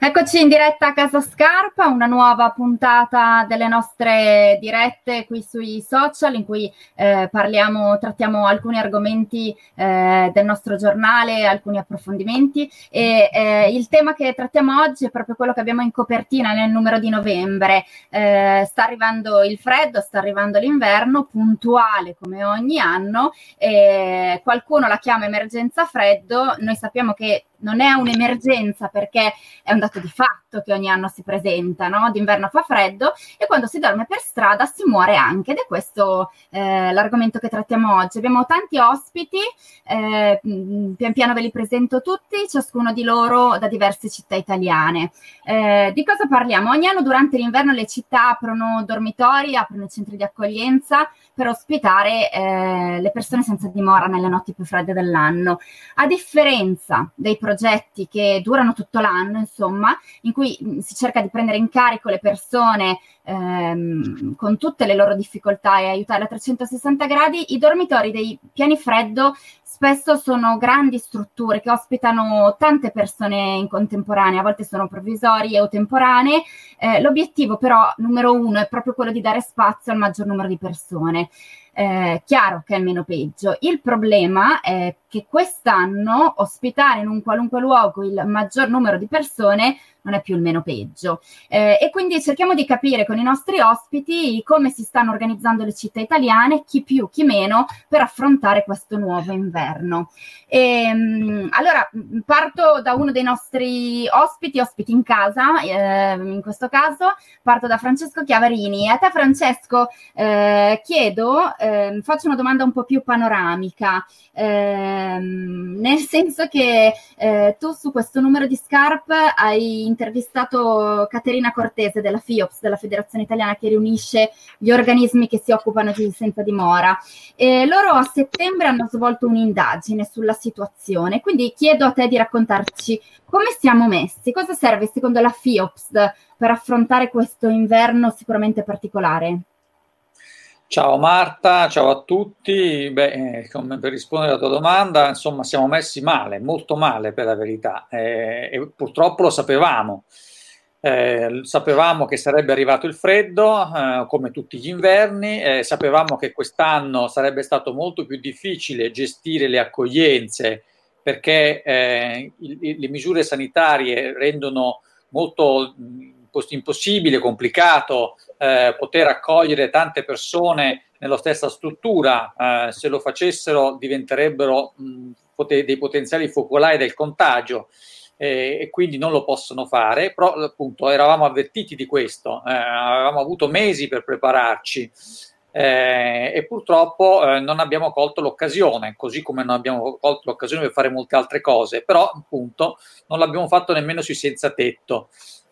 Eccoci in diretta a Casa Scarpa, una nuova puntata delle nostre dirette qui sui social in cui eh, parliamo, trattiamo alcuni argomenti eh, del nostro giornale, alcuni approfondimenti e eh, il tema che trattiamo oggi è proprio quello che abbiamo in copertina nel numero di novembre. Eh, sta arrivando il freddo, sta arrivando l'inverno, puntuale come ogni anno, qualcuno la chiama emergenza freddo, noi sappiamo che non è un'emergenza perché è un dato di fatto che ogni anno si presenta, no? D'inverno fa freddo e quando si dorme per strada si muore anche ed è questo eh, l'argomento che trattiamo oggi. Abbiamo tanti ospiti, eh, pian piano ve li presento tutti, ciascuno di loro da diverse città italiane. Eh, di cosa parliamo? Ogni anno durante l'inverno le città aprono dormitori, aprono centri di accoglienza per ospitare eh, le persone senza dimora nelle notti più fredde dell'anno. A differenza dei progetti che durano tutto l'anno, insomma, in cui mm, si cerca di prendere in carico le persone ehm, con tutte le loro difficoltà e aiutarle a 360 gradi, i dormitori dei piani freddo spesso sono grandi strutture che ospitano tante persone in contemporanea, a volte sono provvisorie o temporanee. Eh, l'obiettivo però numero uno è proprio quello di dare spazio al maggior numero di persone eh, chiaro che è meno peggio. Il problema è che quest'anno ospitare in un qualunque luogo il maggior numero di persone non è più il meno peggio. Eh, e quindi cerchiamo di capire con i nostri ospiti come si stanno organizzando le città italiane, chi più, chi meno, per affrontare questo nuovo inverno. E, ehm, allora, parto da uno dei nostri ospiti, ospiti in casa, eh, in questo caso, parto da Francesco Chiavarini. A te Francesco eh, chiedo, ehm, faccio una domanda un po' più panoramica, ehm, nel senso che eh, tu su questo numero di scarpe hai intervistato Caterina Cortese della FIOPS, della Federazione Italiana che riunisce gli organismi che si occupano di senza dimora. E loro a settembre hanno svolto un'indagine sulla situazione, quindi chiedo a te di raccontarci come siamo messi, cosa serve secondo la FIOPS per affrontare questo inverno sicuramente particolare. Ciao Marta, ciao a tutti. Beh, eh, per rispondere alla tua domanda, insomma, siamo messi male, molto male per la verità, eh, e purtroppo lo sapevamo. Eh, sapevamo che sarebbe arrivato il freddo, eh, come tutti gli inverni, eh, sapevamo che quest'anno sarebbe stato molto più difficile gestire le accoglienze perché eh, il, le misure sanitarie rendono molto impossibile, complicato eh, poter accogliere tante persone nella stessa struttura. Eh, se lo facessero diventerebbero mh, pot- dei potenziali focolai del contagio. Eh, e quindi non lo possono fare, però appunto eravamo avvertiti di questo, eh, avevamo avuto mesi per prepararci eh, e purtroppo eh, non abbiamo colto l'occasione, così come non abbiamo colto l'occasione per fare molte altre cose, però appunto non l'abbiamo fatto nemmeno sui senza tetto.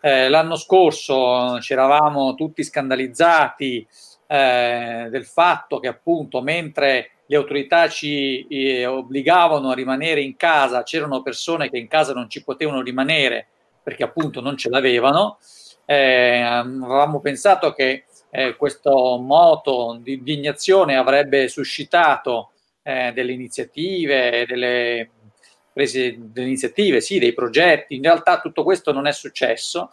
Eh, l'anno scorso ci eravamo tutti scandalizzati eh, del fatto che appunto mentre le autorità ci eh, obbligavano a rimanere in casa, c'erano persone che in casa non ci potevano rimanere perché appunto non ce l'avevano. Eh, avevamo pensato che eh, questo moto di indignazione avrebbe suscitato eh, delle iniziative, delle prese delle iniziative, sì, dei progetti. In realtà tutto questo non è successo.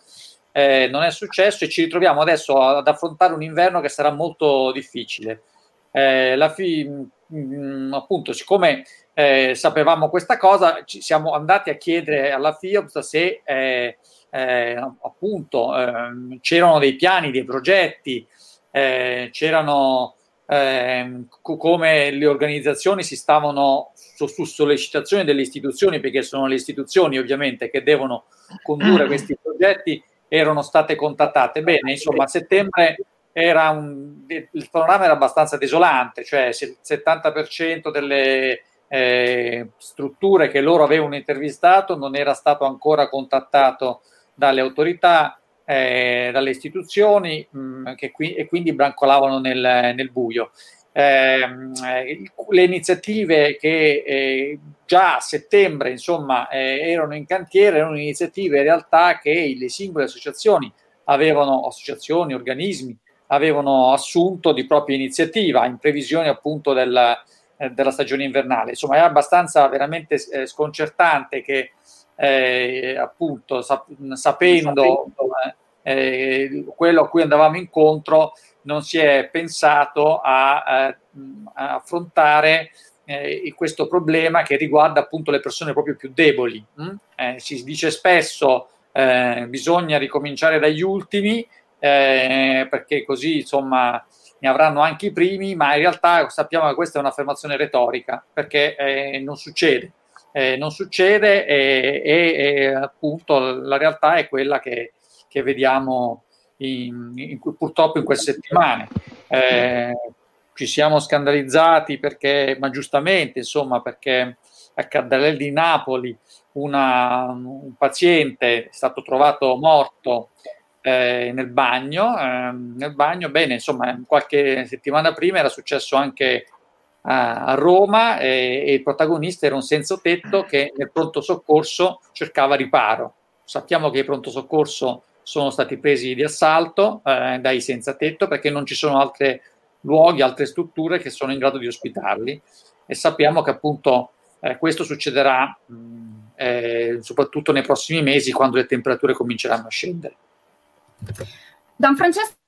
Eh, non è successo e ci ritroviamo adesso ad affrontare un inverno che sarà molto difficile. Eh, fi- mh, mm, appunto, siccome eh, sapevamo questa cosa, ci siamo andati a chiedere alla FIOPS se eh, eh, appunto ehm, c'erano dei piani, dei progetti, eh, c'erano ehm, come le organizzazioni si stavano su, su, sollecitazione delle istituzioni, perché sono le istituzioni ovviamente che devono condurre mm. questi progetti, erano state contattate. Bene, insomma, a settembre era un, il panorama era abbastanza desolante, cioè il 70% delle eh, strutture che loro avevano intervistato non era stato ancora contattato dalle autorità, eh, dalle istituzioni mh, mm, qui, e quindi brancolavano nel, nel buio. Ehm, eh, le iniziative che eh, già a settembre insomma eh, erano in cantiere erano iniziative in realtà che le singole associazioni avevano associazioni, organismi avevano assunto di propria iniziativa in previsione appunto del, eh, della stagione invernale insomma è abbastanza veramente eh, sconcertante che eh, appunto sap- sapendo eh, quello a cui andavamo incontro, non si è pensato a, a, a affrontare eh, questo problema che riguarda appunto le persone proprio più deboli. Mm? Eh, si dice spesso eh, bisogna ricominciare dagli ultimi eh, perché così insomma ne avranno anche i primi, ma in realtà sappiamo che questa è un'affermazione retorica perché eh, non succede. Eh, non succede e, e, e, appunto la realtà è quella che, che vediamo in, in, purtroppo in queste settimane. Eh, ci siamo scandalizzati perché, ma giustamente, insomma, perché a Caddarelli di Napoli una, un paziente è stato trovato morto eh, nel bagno, eh, nel bagno, bene, insomma, qualche settimana prima era successo anche a, Roma e, e, il protagonista era un senza tetto che nel pronto soccorso cercava riparo. Sappiamo che i pronto soccorso sono stati presi di assalto eh, dai senza tetto perché non ci sono altre luoghi, altre strutture che sono in grado di ospitarli e sappiamo che appunto eh, questo succederà mh, eh, soprattutto nei prossimi mesi quando le temperature cominceranno a scendere. Don Francesco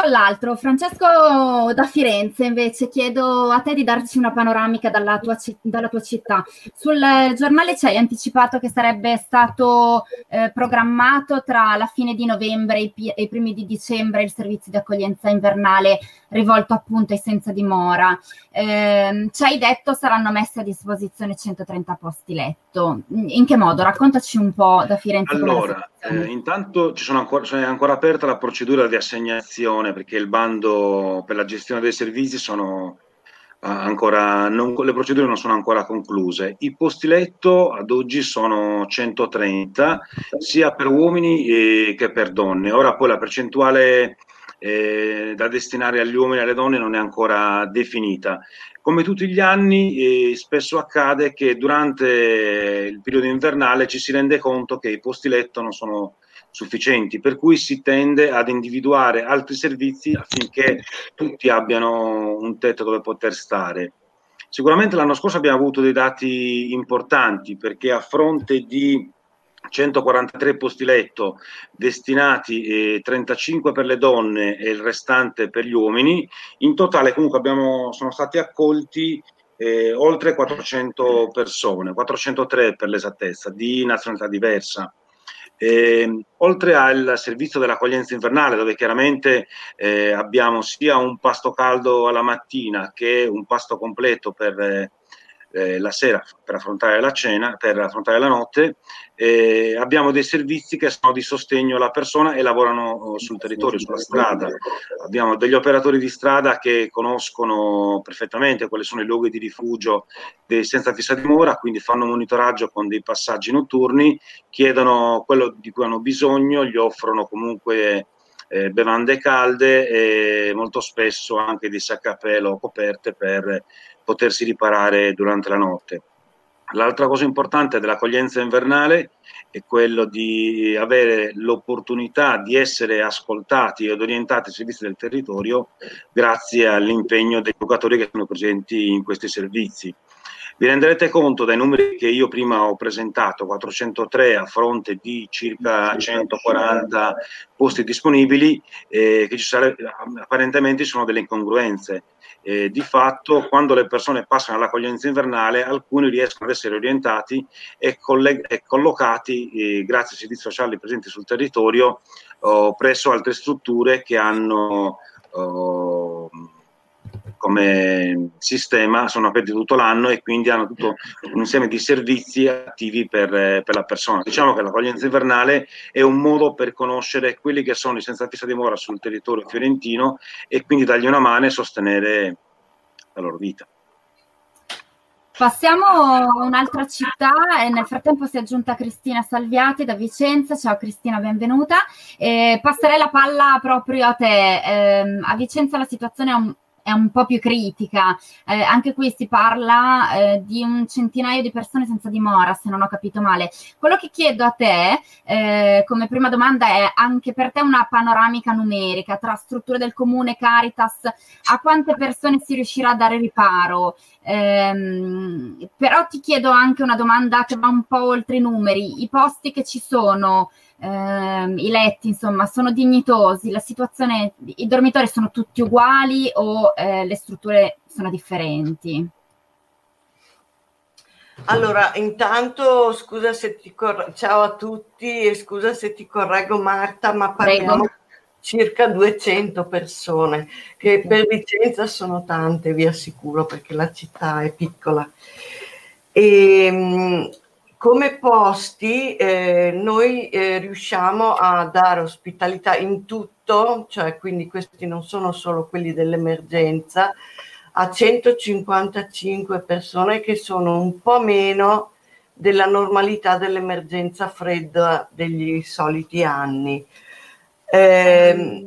all'altro. Francesco da Firenze, invece, chiedo a te di darci una panoramica dalla tua, dalla tua città. Sul giornale ci hai anticipato che sarebbe stato eh, programmato tra la fine di novembre e i, i, primi di dicembre il servizio di accoglienza invernale rivolto appunto ai senza dimora. Eh, ci hai detto saranno messi a disposizione 130 posti letto. In che modo? Raccontaci un po' da Firenze. Allora, eh, intanto ci sono ancora, cioè è ancora aperta la procedura di assegnazione perché il bando per la gestione dei servizi sono ancora non, le procedure non sono ancora concluse. I posti letto ad oggi sono 130 sia per uomini eh, che per donne. Ora poi la percentuale eh, da destinare agli uomini e alle donne non è ancora definita. Come tutti gli anni, eh, spesso accade che durante il periodo invernale ci si rende conto che i posti letto non sono sufficienti, per cui si tende ad individuare altri servizi affinché tutti abbiano un tetto dove poter stare. Sicuramente l'anno scorso abbiamo avuto dei dati importanti perché a fronte di 143 posti letto destinati, eh, 35 per le donne e il restante per gli uomini. In totale comunque abbiamo, sono stati accolti eh, oltre 400 persone, 403 per l'esattezza, di nazionalità diversa. Eh, oltre al servizio dell'accoglienza invernale, dove chiaramente eh, abbiamo sia un pasto caldo alla mattina che un pasto completo per eh, eh, la sera per affrontare la cena, per affrontare la notte, eh, abbiamo dei servizi che sono di sostegno alla persona e lavorano oh, sul territorio, sulla strada. Abbiamo degli operatori di strada che conoscono perfettamente quali sono i luoghi di rifugio dei senza fissa dimora, quindi fanno monitoraggio con dei passaggi notturni, chiedono quello di cui hanno bisogno, gli offrono comunque eh, bevande calde e molto spesso anche di sacca a pelo coperte per potersi riparare durante la notte. L'altra cosa importante dell'accoglienza invernale è quello di avere l'opportunità di essere ascoltati ed orientati ai servizi del territorio grazie all'impegno dei giocatori che sono presenti in questi servizi. Vi renderete conto dai numeri che io prima ho presentato, 403 a fronte di circa 140 posti disponibili, eh, che sarebbe, apparentemente sono delle incongruenze. Eh, di fatto, quando le persone passano all'accoglienza invernale, alcuni riescono ad essere orientati e, coll- e collocati, eh, grazie ai servizi sociali presenti sul territorio, oh, presso altre strutture che hanno... Oh, come sistema sono aperti tutto l'anno e quindi hanno tutto un insieme di servizi attivi per, per, la persona. Diciamo che l'accoglienza invernale è un modo per conoscere quelli che sono i senza fissa dimora sul territorio fiorentino e quindi dargli una mano e sostenere la loro vita. Passiamo a un'altra città e nel frattempo si è aggiunta Cristina Salviati da Vicenza. Ciao Cristina, benvenuta. Eh, passerei la palla proprio a te. Eh, a Vicenza la situazione è un, è un po' più critica. Eh, anche qui si parla eh, di un centinaio di persone senza dimora, se non ho capito male. Quello che chiedo a te, eh, come prima domanda, è anche per te una panoramica numerica tra strutture del comune, Caritas, a quante persone si riuscirà a dare riparo? Ehm, però ti chiedo anche una domanda che va un po' oltre i numeri. I posti che ci sono, ehm, i letti, insomma, sono dignitosi? La situazione, i dormitori sono tutti uguali o eh, le strutture sono differenti? Allora, intanto scusa se ti correggo, ciao a tutti e scusa se ti correggo Marta, ma parliamo Prego circa 200 persone, che per Vicenza sono tante, vi assicuro, perché la città è piccola. E, ehm, come posti eh, noi eh, riusciamo a dare ospitalità in tutto, cioè quindi questi non sono solo quelli dell'emergenza, a 155 persone che sono un po' meno della normalità dell'emergenza fredda degli soliti anni. Eh,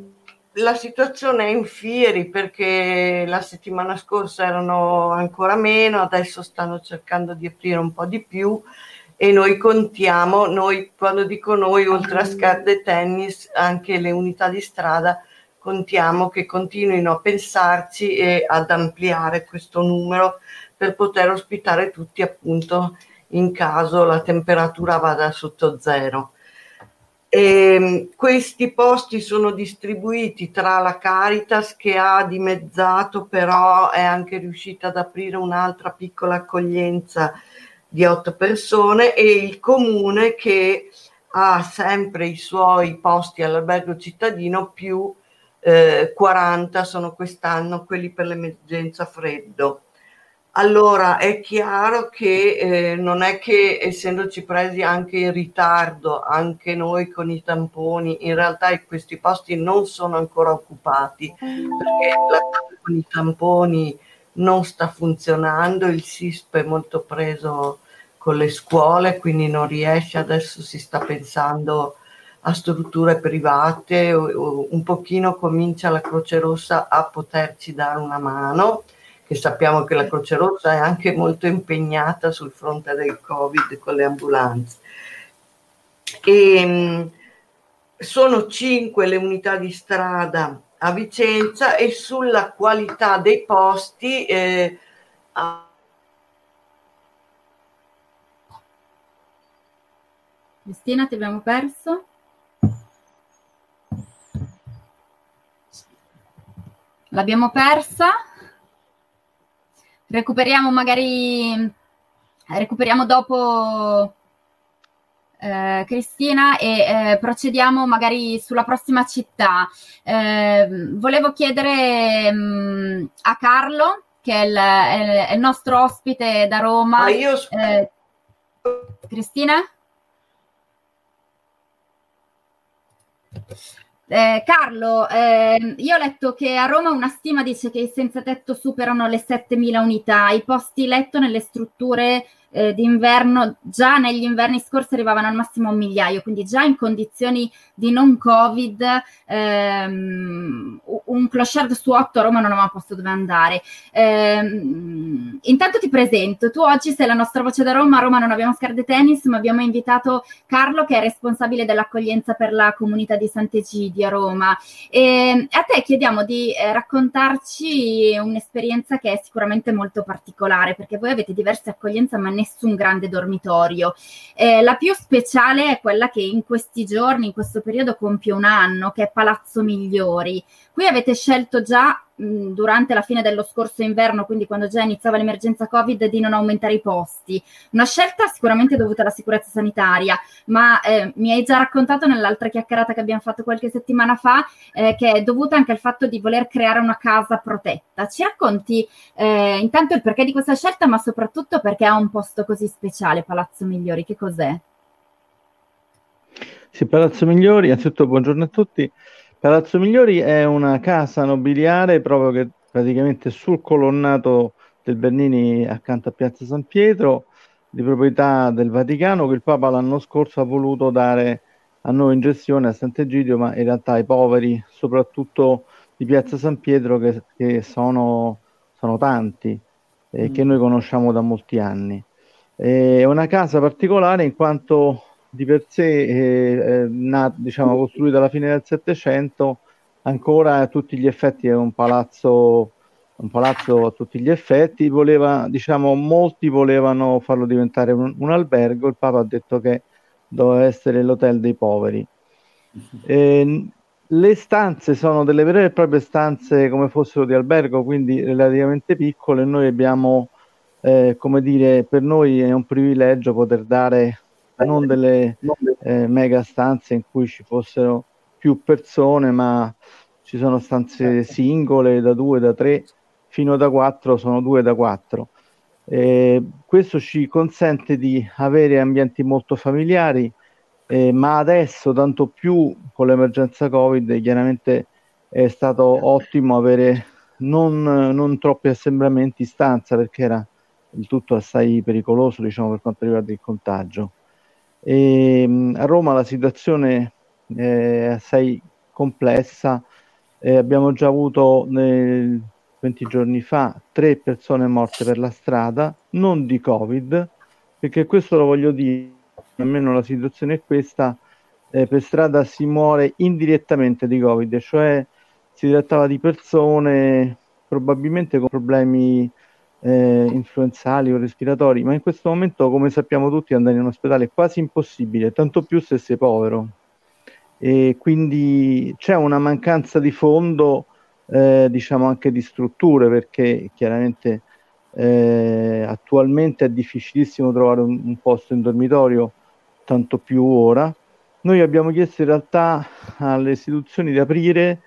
la situazione è in fieri perché la settimana scorsa erano ancora meno, adesso stanno cercando di aprire un po' di più e noi contiamo, noi, quando dico noi, oltre a scarpe e tennis, anche le unità di strada, contiamo che continuino a pensarci e ad ampliare questo numero per poter ospitare tutti appunto in caso la temperatura vada sotto zero. E ehm, questi posti sono distribuiti tra la Caritas che ha dimezzato, però è anche riuscita ad aprire un'altra piccola accoglienza di otto persone e il comune che ha sempre i suoi posti all'albergo cittadino più eh, 40 sono quest'anno quelli per l'emergenza freddo. Allora è chiaro che eh, non è che essendoci presi anche in ritardo, anche noi con i tamponi, in realtà questi posti non sono ancora occupati perché la con i tamponi non sta funzionando, il SISP è molto preso con le scuole, quindi non riesce, adesso si sta pensando a strutture private, o, o un pochino comincia la Croce Rossa a poterci dare una mano che sappiamo che la Croce Rossa è anche molto impegnata sul fronte del Covid con le ambulanze. E, ehm, sono cinque le unità di strada a Vicenza e sulla qualità dei posti eh, Cristina ti abbiamo perso? L'abbiamo persa? recuperiamo magari, recuperiamo dopo eh, Cristina e eh, procediamo magari sulla prossima città. Eh, volevo chiedere mh, mm, a Carlo, che è il, è il, nostro ospite da Roma. Ah, io... Eh, Cristina? Eh, Carlo, eh, io ho letto che a Roma una stima dice che i senza tetto superano le 7.000 unità, i posti letto nelle strutture eh, d'inverno già negli inverni scorsi arrivavano al massimo un migliaio, quindi già in condizioni di non Covid ehm, un clochard su otto a Roma non aveva posto dove andare. Ehm, intanto ti presento, tu oggi sei la nostra voce da Roma, a Roma non abbiamo scarde tennis, ma abbiamo invitato Carlo che è responsabile dell'accoglienza per la comunità di Sant'Egidio a Roma. E a te chiediamo di eh, raccontarci un'esperienza che è sicuramente molto particolare, perché voi avete diverse accoglienze, ma nessun grande dormitorio. Eh, la più speciale è quella che in questi giorni, in questo periodo, compie un anno, che è Palazzo Migliori. Qui avete scelto già mh, durante la fine dello scorso inverno, quindi quando già iniziava l'emergenza Covid, di non aumentare i posti. Una scelta sicuramente dovuta alla sicurezza sanitaria, ma eh, mi hai già raccontato nell'altra chiacchierata che abbiamo fatto qualche settimana fa eh, che è dovuta anche al fatto di voler creare una casa protetta. Ci racconti eh, intanto il perché di questa scelta, ma soprattutto perché ha un posto così speciale, Palazzo Migliori, che cos'è? Sì, Palazzo Migliori, innanzitutto buongiorno a tutti. Palazzo Migliori è una casa nobiliare proprio che praticamente sul colonnato del Bernini accanto a Piazza San Pietro, di proprietà del Vaticano, che il Papa l'anno scorso ha voluto dare a noi in gestione a Sant'Egidio, ma in realtà ai poveri, soprattutto di Piazza San Pietro che, che sono, sono, tanti e mm. che noi conosciamo da molti anni. È una casa particolare in quanto di per sé è, è nat, diciamo, costruita alla fine del Settecento, ancora a tutti gli effetti è un palazzo, un palazzo a tutti gli effetti, voleva, diciamo, molti volevano farlo diventare un, un albergo, il Papa ha detto che doveva essere l'hotel dei poveri. E, le stanze sono delle vere e proprie stanze come fossero di albergo, quindi relativamente piccole. Noi abbiamo, eh, come dire, per noi è un privilegio poter dare non delle eh, mega stanze in cui ci fossero più persone, ma ci sono stanze singole da due, da tre, fino da quattro, sono due da quattro. Eh, questo ci consente di avere ambienti molto familiari, eh, ma adesso tanto più con l'emergenza Covid chiaramente è stato ottimo avere non, non troppi assembramenti in stanza perché era il tutto assai pericoloso diciamo per quanto riguarda il contagio. E, ehm, a Roma la situazione è assai complessa. Eh, abbiamo già avuto nel, 20 giorni fa tre persone morte per la strada, non di Covid, perché questo lo voglio dire, almeno la situazione è questa, eh, per strada si muore indirettamente di Covid, cioè si trattava di persone probabilmente con problemi eh, influenzali o respiratori, ma in questo momento, come sappiamo tutti, andare in ospedale è quasi impossibile, tanto più se sei povero. E quindi c'è una mancanza di fondo, eh, diciamo anche di strutture, perché chiaramente eh, attualmente è difficilissimo trovare un, un posto in dormitorio, tanto più ora. Noi abbiamo chiesto in realtà alle istituzioni di aprire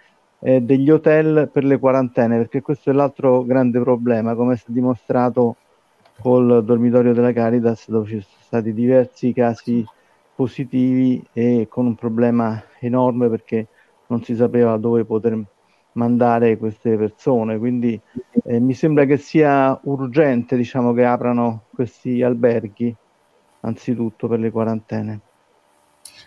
eh, degli hotel per le quarantene, perché questo è l'altro grande problema, come è stato dimostrato col dormitorio della Caritas, dove ci sono stati diversi casi positivi e con un problema enorme perché non si sapeva dove poter mandare queste persone. Quindi eh, mi sembra che sia urgente diciamo, che aprano questi alberghi, anzitutto per le quarantene.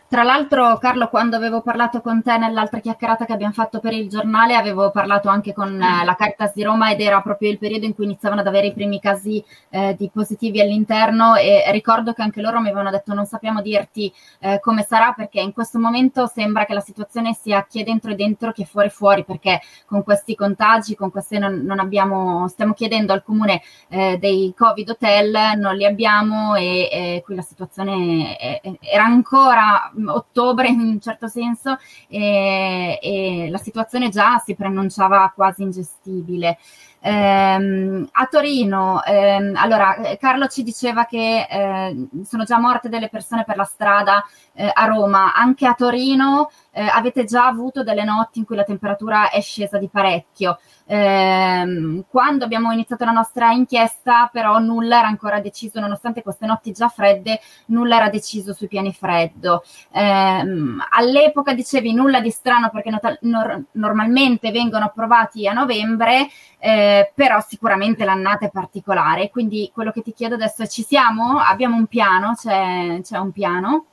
Tra l'altro, Carlo, quando avevo parlato con te nell'altra chiacchierata che abbiamo fatto per il giornale, avevo parlato anche con eh, la Caritas di Roma ed era proprio il periodo in cui iniziavano ad avere i primi casi eh, di positivi all'interno e ricordo che anche loro mi avevano detto non sappiamo dirti eh, come sarà perché in questo momento sembra che la situazione sia chi è dentro e dentro che fuori fuori perché con questi contagi, con queste non, non abbiamo, stiamo chiedendo al comune eh, dei Covid hotel, non li abbiamo e, e qui la situazione è, è, era ancora ottobre in un certo senso e, e la situazione già si preannunciava quasi ingestibile. Ehm, a Torino, ehm, allora Carlo ci diceva che eh, sono già morte delle persone per la strada eh, a Roma, anche a Torino eh, avete già avuto delle notti in cui la temperatura è scesa di parecchio. Eh, quando abbiamo iniziato la nostra inchiesta, però, nulla era ancora deciso, nonostante queste notti già fredde, nulla era deciso sui piani freddo. Eh, all'epoca dicevi nulla di strano perché not- nor- normalmente vengono approvati a novembre, eh, però sicuramente l'annata è particolare. Quindi quello che ti chiedo adesso è: ci siamo? Abbiamo un piano? C'è, c'è un piano?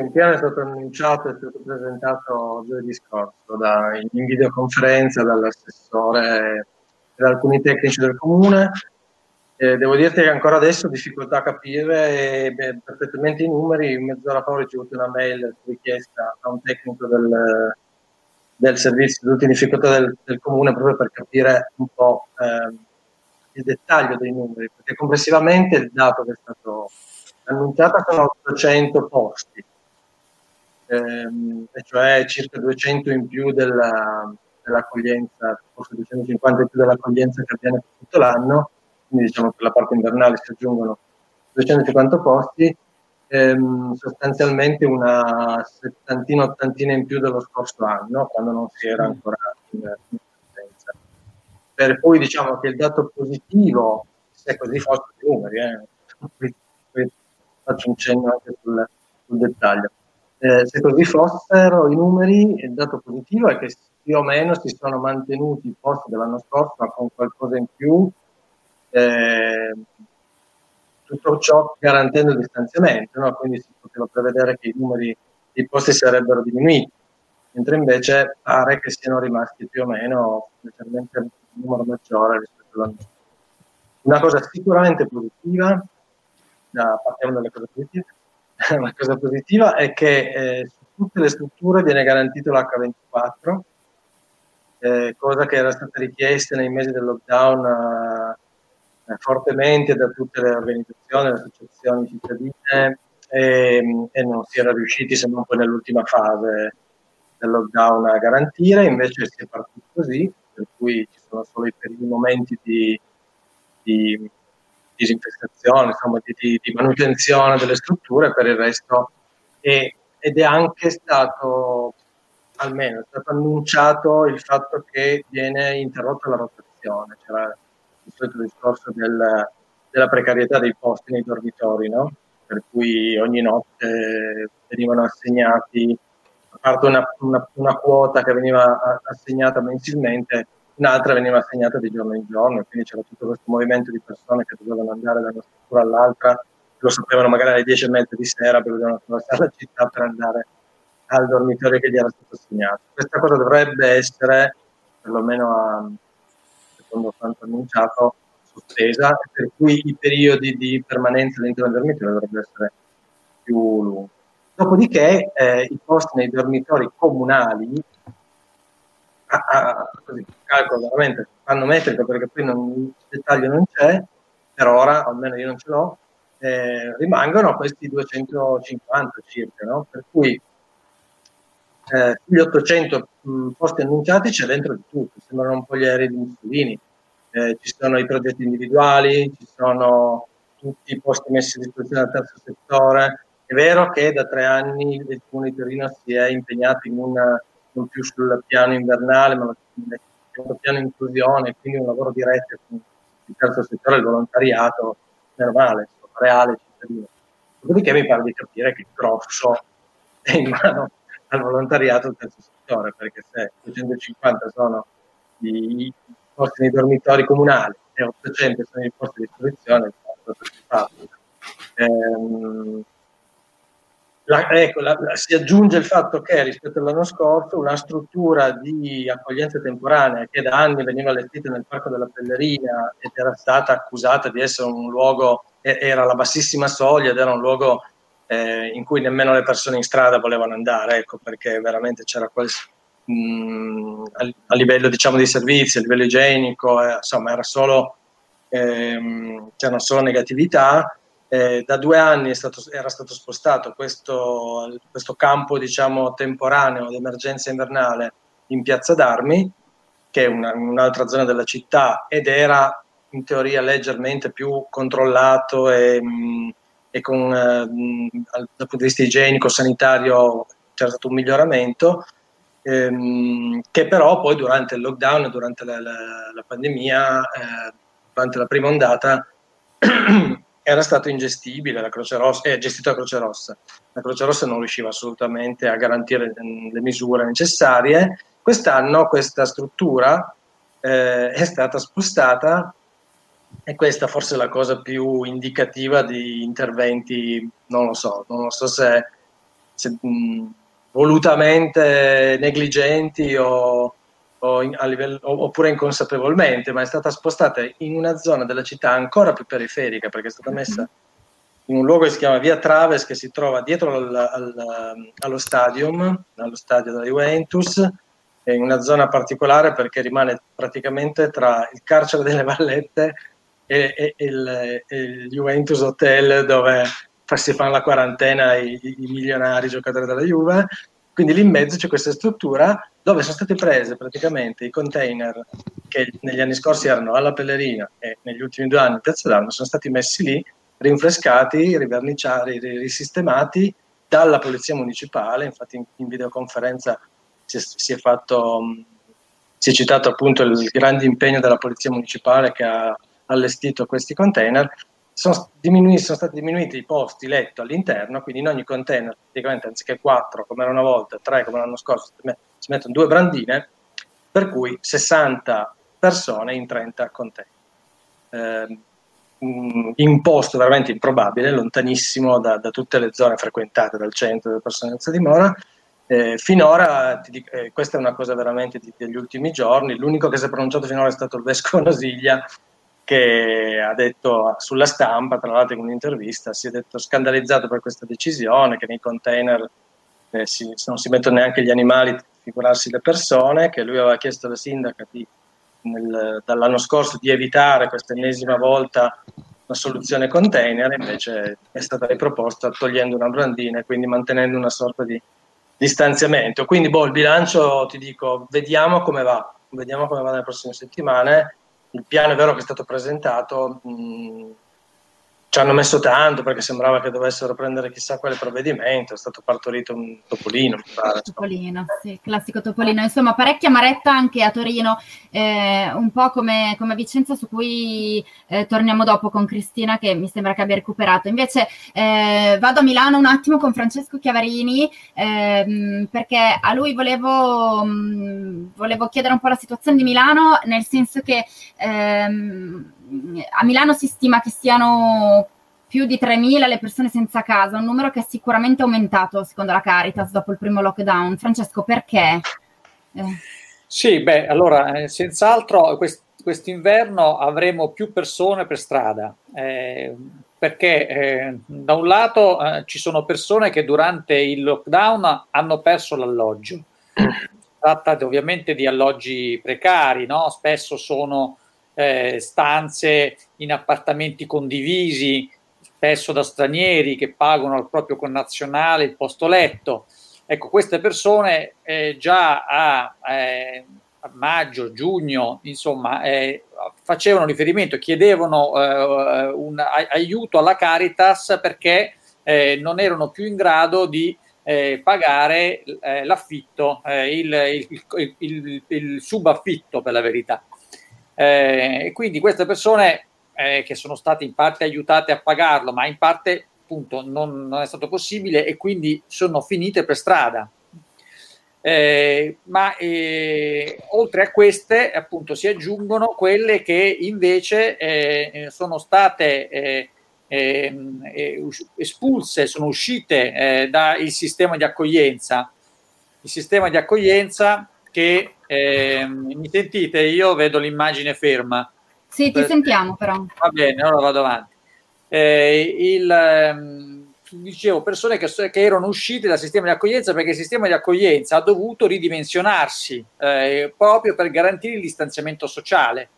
un piano è stato annunciato e stato presentato giovedì scorso da, in videoconferenza dall'assessore e da alcuni tecnici del comune. Eh, devo dirti che ancora adesso ho difficoltà a capire e, beh, perfettamente i numeri. Mezz'ora fa ho ricevuto una mail richiesta a un tecnico del, del servizio di ultima difficoltà del, del, comune proprio per capire un po' eh, il dettaglio dei numeri, perché complessivamente il dato che è stato annunciato sono 800 posti ehm, e cioè circa 200 in più della, dell'accoglienza, forse 250 in più dell'accoglienza che avviene per tutto l'anno, quindi diciamo che la parte invernale si aggiungono 250 posti, ehm, sostanzialmente una settantina, ottantina in più dello scorso anno, quando non si era ancora in, in presenza. Per cui diciamo che il dato positivo, se così fossero i numeri, eh, faccio un cenno anche sul, sul dettaglio. Eh, se così fossero i numeri, il dato positivo è che più o meno si sono mantenuti i posti dell'anno scorso, ma con qualcosa in più, eh, tutto ciò garantendo il distanziamento, no? quindi si poteva prevedere che i numeri dei posti sarebbero diminuiti. mentre invece pare che siano rimasti più o meno leggermente un numero maggiore rispetto all'anno. Una cosa sicuramente positiva, da, partiamo dalle cose positive, una cosa positiva è che eh, su tutte le strutture viene garantito l'H24, eh, cosa che era stata richiesta nei mesi del lockdown eh, fortemente da tutte le organizzazioni, le associazioni cittadine e, e, non si era riusciti se non poi nell'ultima fase del lockdown a garantire, invece si è partito così, per cui ci sono solo i primi momenti di, di disinfestazione, insomma di, di, di, manutenzione delle strutture, per il resto. È, ed è anche stato, almeno è stato annunciato il fatto che viene interrotta la rotazione, c'era il solito discorso del, della precarietà dei posti nei dormitori, no? per cui ogni notte venivano assegnati, a parte una, una, una quota che veniva assegnata mensilmente, un'altra veniva assegnata di giorno in giorno, quindi c'era tutto questo movimento di persone che dovevano andare da una struttura all'altra, lo sapevano magari alle 10 e mezza di sera, perché dovevano attraversare la città per andare al dormitorio che gli era stato assegnato. Questa cosa dovrebbe essere, perlomeno a, secondo quanto annunciato, sospesa, per cui i periodi di permanenza all'interno del dormitorio dovrebbero essere più lunghi. Dopodiché eh, i posti nei dormitori comunali a, a, così, calcolo veramente metrico perché poi non, il dettaglio non c'è, per ora, almeno io non ce l'ho, eh, rimangono questi 250 circa, no? per cui eh, gli 800 mh, posti annunciati c'è dentro di tutto, sembrano un po' gli aerei di Mussolini, eh, ci sono i progetti individuali, ci sono tutti i posti messi a disposizione dal terzo settore, è vero che da tre anni il Comune di Torino si è impegnato in una non più sul piano invernale, ma sul piano inclusione, quindi un lavoro diretto con il terzo settore, il volontariato, normale, reale, cittadino. Dopodiché mi pare di capire che il grosso è in mano al volontariato del terzo settore, perché se 250 sono i posti nei dormitori comunali e 800 sono i posti di istruzione. Ehm, la, ecco, la, si aggiunge il fatto che rispetto all'anno scorso una struttura di accoglienza temporanea che da anni veniva allestita nel Parco della Pellerina ed era stata accusata di essere un luogo, era la bassissima soglia ed era un luogo eh, in cui nemmeno le persone in strada volevano andare, ecco, perché veramente c'era quel, mh, mm, a, a, livello diciamo, di servizi, a livello igienico, eh, insomma era solo, ehm, c'erano solo negatività. Eh, da due anni stato, era stato spostato questo, questo campo diciamo, temporaneo d'emergenza invernale in Piazza d'Armi, che è una, un'altra zona della città, ed era in teoria leggermente più controllato e, mh, e con, eh, dal punto di vista igienico, sanitario, c'era stato un miglioramento, ehm, che però poi durante il lockdown, durante la, la, la pandemia, eh, durante la prima ondata, era stato ingestibile, la Croce Rossa, è gestito la Croce Rossa. La Croce Rossa non riusciva assolutamente a garantire le misure necessarie. Quest'anno questa struttura eh, è stata spostata e questa forse è la cosa più indicativa di interventi, non lo so, non lo so se, se mh, volutamente negligenti o, o in, livello, oppure inconsapevolmente, ma è stata spostata in una zona della città ancora più periferica perché è stata messa in un luogo che si chiama Via Traves che si trova dietro al, al, allo stadium, allo stadio della Juventus, in una zona particolare perché rimane praticamente tra il carcere delle Vallette e, e, e, il, il, Juventus Hotel dove si fanno la quarantena i, i milionari giocatori della Juve quindi lì in mezzo c'è questa struttura dove sono state prese praticamente i container che negli anni scorsi erano alla Pellerina e negli ultimi due anni in Piazza d'Arma sono stati messi lì, rinfrescati, riverniciati, risistemati dalla Polizia Municipale. Infatti in, in videoconferenza si è, si è fatto si è citato appunto il grande impegno della Polizia Municipale che ha allestito questi container sono, diminuiti, sono stati diminuiti i posti letto all'interno, quindi in ogni container, praticamente anziché 4 come era una volta, 3 come l'anno scorso, si mettono due brandine, per cui 60 persone in 30 container. Eh, in posto veramente improbabile, lontanissimo da, da, tutte le zone frequentate dal centro delle persone senza dimora, Eh, finora, dico, eh, questa è una cosa veramente di, degli ultimi giorni, l'unico che si è pronunciato finora è stato il vescovo Nosiglia, che ha detto sulla stampa, tra l'altro in un'intervista, si è detto scandalizzato per questa decisione, che nei container eh, si, non si mettono neanche gli animali, figurarsi le persone, che lui aveva chiesto alla sindaca di, nel, dall'anno scorso di evitare questa ennesima volta la soluzione container, invece è stata riproposta togliendo una brandina e quindi mantenendo una sorta di distanziamento. Quindi, boh, il bilancio ti dico, vediamo come va, vediamo come va nelle prossime settimane. Il piano è vero che è stato presentato, mh, ci hanno messo tanto perché sembrava che dovessero prendere chissà quale provvedimento, è stato partorito un topolino, mi pare. Topolino, sì, classico topolino. Insomma, parecchia maretta anche a Torino, eh, un po' come, come Vicenza su cui eh, torniamo dopo con Cristina che mi sembra che abbia recuperato. Invece eh, vado a Milano un attimo con Francesco Chiavarini ehm, perché a lui volevo, mh, mm, volevo, chiedere un po' la situazione di Milano, nel senso che... Ehm, a Milano si stima che siano più di 3.000 le persone senza casa, un numero che è sicuramente aumentato secondo la Caritas dopo il primo lockdown. Francesco, perché? Eh. Sì, beh, allora, eh, senz'altro quest- quest'inverno avremo più persone per strada, eh, perché eh, da un lato eh, ci sono persone che durante il lockdown hanno perso l'alloggio. Si tratta ovviamente di alloggi precari, no? spesso sono eh, stanze in appartamenti condivisi, spesso da stranieri che pagano al proprio connazionale il posto letto. Ecco, queste persone eh, già a, eh, a, maggio, giugno, insomma, eh, facevano riferimento, chiedevano eh, un aiuto alla Caritas perché eh, non erano più in grado di eh, pagare l'affitto, il, il, il, il subaffitto per la verità. Eh, e quindi queste persone eh, che sono state in parte aiutate a pagarlo, ma in parte appunto non, non è stato possibile e quindi sono finite per strada. Eh, ma eh, oltre a queste appunto si aggiungono quelle che invece eh, sono state eh, ehm, eh, espulse, sono uscite eh, dal sistema di accoglienza. Il sistema di accoglienza che eh, mi sentite? Io vedo l'immagine ferma. Sì, ti sentiamo però. Va bene, allora vado avanti. Eh, il, ehm, dicevo, persone che, che, erano uscite dal sistema di accoglienza perché il sistema di accoglienza ha dovuto ridimensionarsi eh, proprio per garantire il distanziamento sociale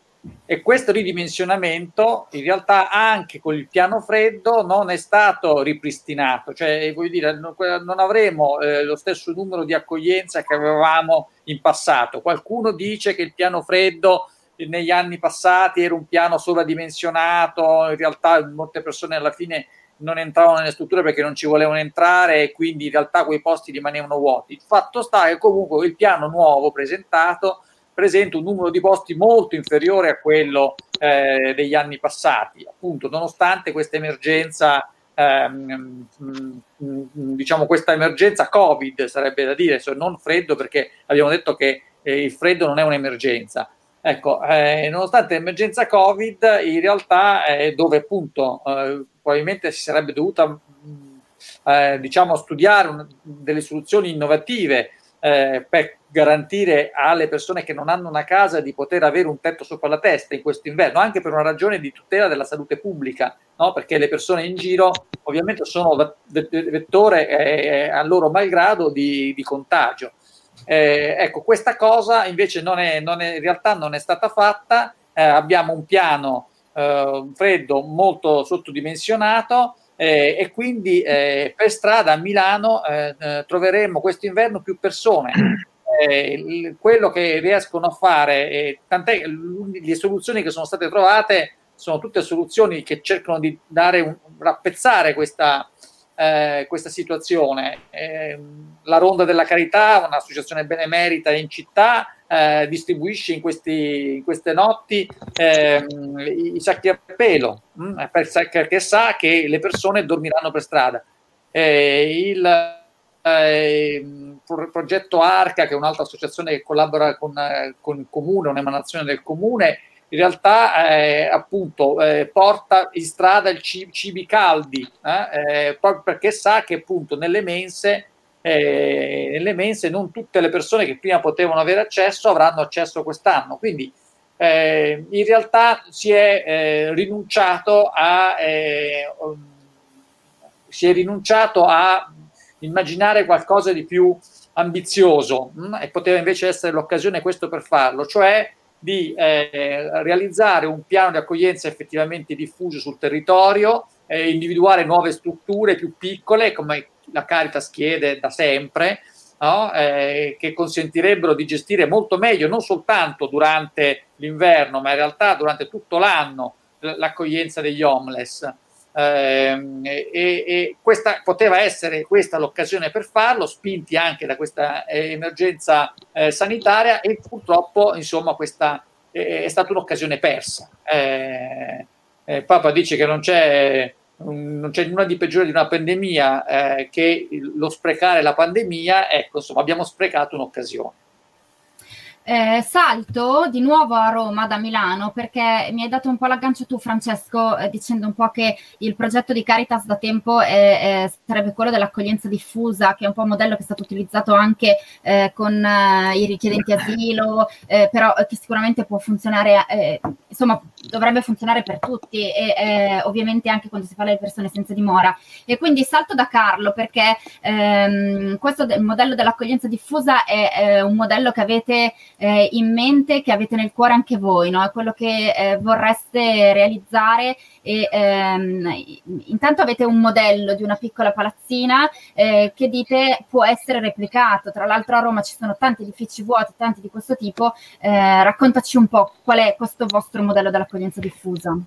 e questo ridimensionamento in realtà anche con il piano freddo non è stato ripristinato, cioè voglio dire non avremo eh, lo stesso numero di accoglienza che avevamo in passato. Qualcuno dice che il piano freddo negli anni passati era un piano sovradimensionato, in realtà molte persone alla fine non entravano nelle strutture perché non ci volevano entrare e quindi in realtà quei posti rimanevano vuoti. Il fatto sta che comunque il piano nuovo presentato presenta un numero di posti molto inferiore a quello eh, degli anni passati, appunto, nonostante questa emergenza, ehm, mm, diciamo questa emergenza Covid, sarebbe da dire, cioè non freddo, perché abbiamo detto che eh, il freddo non è un'emergenza. Ecco, eh, nonostante l'emergenza Covid, in realtà eh, dove appunto eh, probabilmente si sarebbe dovuta mm, eh, diciamo studiare un, delle soluzioni innovative eh, per garantire alle persone che non hanno una casa di poter avere un tetto sopra la testa in questo inverno, anche per una ragione di tutela della salute pubblica, no? perché le persone in giro ovviamente sono vettore eh, a loro malgrado di, di contagio. Eh, ecco, questa cosa invece non è, non è, in realtà non è stata fatta, eh, abbiamo un piano eh, freddo molto sottodimensionato, eh, e quindi eh, per strada a Milano eh, eh troveremo questo inverno più persone. Eh, quello che riescono a fare, eh, tant'è le soluzioni che sono state trovate sono tutte soluzioni che cercano di dare un, rappezzare questa, questa situazione. La Ronda della Carità, un'associazione benemerita in città, eh, distribuisce in, questi, in, queste notti eh, i, sacchi a pelo, mh, mm, perché sa che le persone dormiranno per strada. Eh, il eh, progetto Arca, che è un'altra associazione che collabora con, con il comune, un'emanazione del comune, in realtà eh, appunto eh, porta in strada il cibi, cibi caldi, eh, eh, proprio perché sa che appunto nelle mense eh, nelle mense, non tutte le persone che prima potevano avere accesso avranno accesso quest'anno. Quindi eh, in realtà si è eh, rinunciato a eh, si è rinunciato a immaginare qualcosa di più ambizioso mh, mm, e poteva invece essere l'occasione questo per farlo, cioè di eh, realizzare un piano di accoglienza effettivamente diffuso sul territorio, eh, individuare nuove strutture più piccole come la Caritas chiede da sempre, no? eh, che consentirebbero di gestire molto meglio, non soltanto durante l'inverno, ma in realtà durante tutto l'anno l'accoglienza degli homeless. Eh, e, e, questa poteva essere questa l'occasione per farlo, spinti anche da questa eh, emergenza eh, sanitaria e purtroppo insomma questa è stata un'occasione persa. Eh, eh, Papa dice che non c'è, non c'è nulla di peggiore di una pandemia eh, che lo sprecare la pandemia, ecco insomma abbiamo sprecato un'occasione. Eh, salto di nuovo a Roma da Milano perché mi hai dato un po' l'aggancio tu Francesco eh, dicendo un po' che il progetto di Caritas da tempo è, sarebbe quello dell'accoglienza diffusa che è un po' un modello che è stato utilizzato anche eh, con eh, i richiedenti asilo eh, però che sicuramente può funzionare eh, insomma dovrebbe funzionare per tutti e ovviamente anche quando si parla di persone senza dimora. E quindi salto da Carlo perché ehm, questo de- modello dell'accoglienza diffusa è un modello che avete eh, in mente che avete nel cuore anche voi, no? quello che eh, vorreste realizzare e ehm, intanto avete un modello di una piccola palazzina eh, che dite può essere replicato, tra l'altro a Roma ci sono tanti edifici vuoti, tanti di questo tipo, eh, raccontaci un po' qual è questo vostro modello dell'accoglienza diffusa.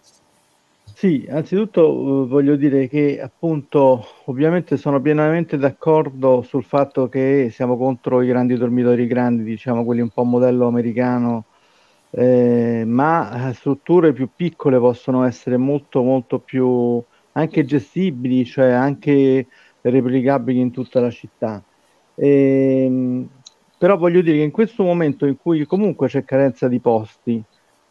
Sì, anzitutto uh, voglio dire che appunto ovviamente sono pienamente d'accordo sul fatto che siamo contro i grandi dormitori grandi, diciamo quelli un po' modello americano, eh, ma eh, strutture più piccole possono essere molto molto più anche gestibili, cioè anche replicabili in tutta la città. E, ehm, però voglio dire che in questo momento in cui comunque c'è carenza di posti,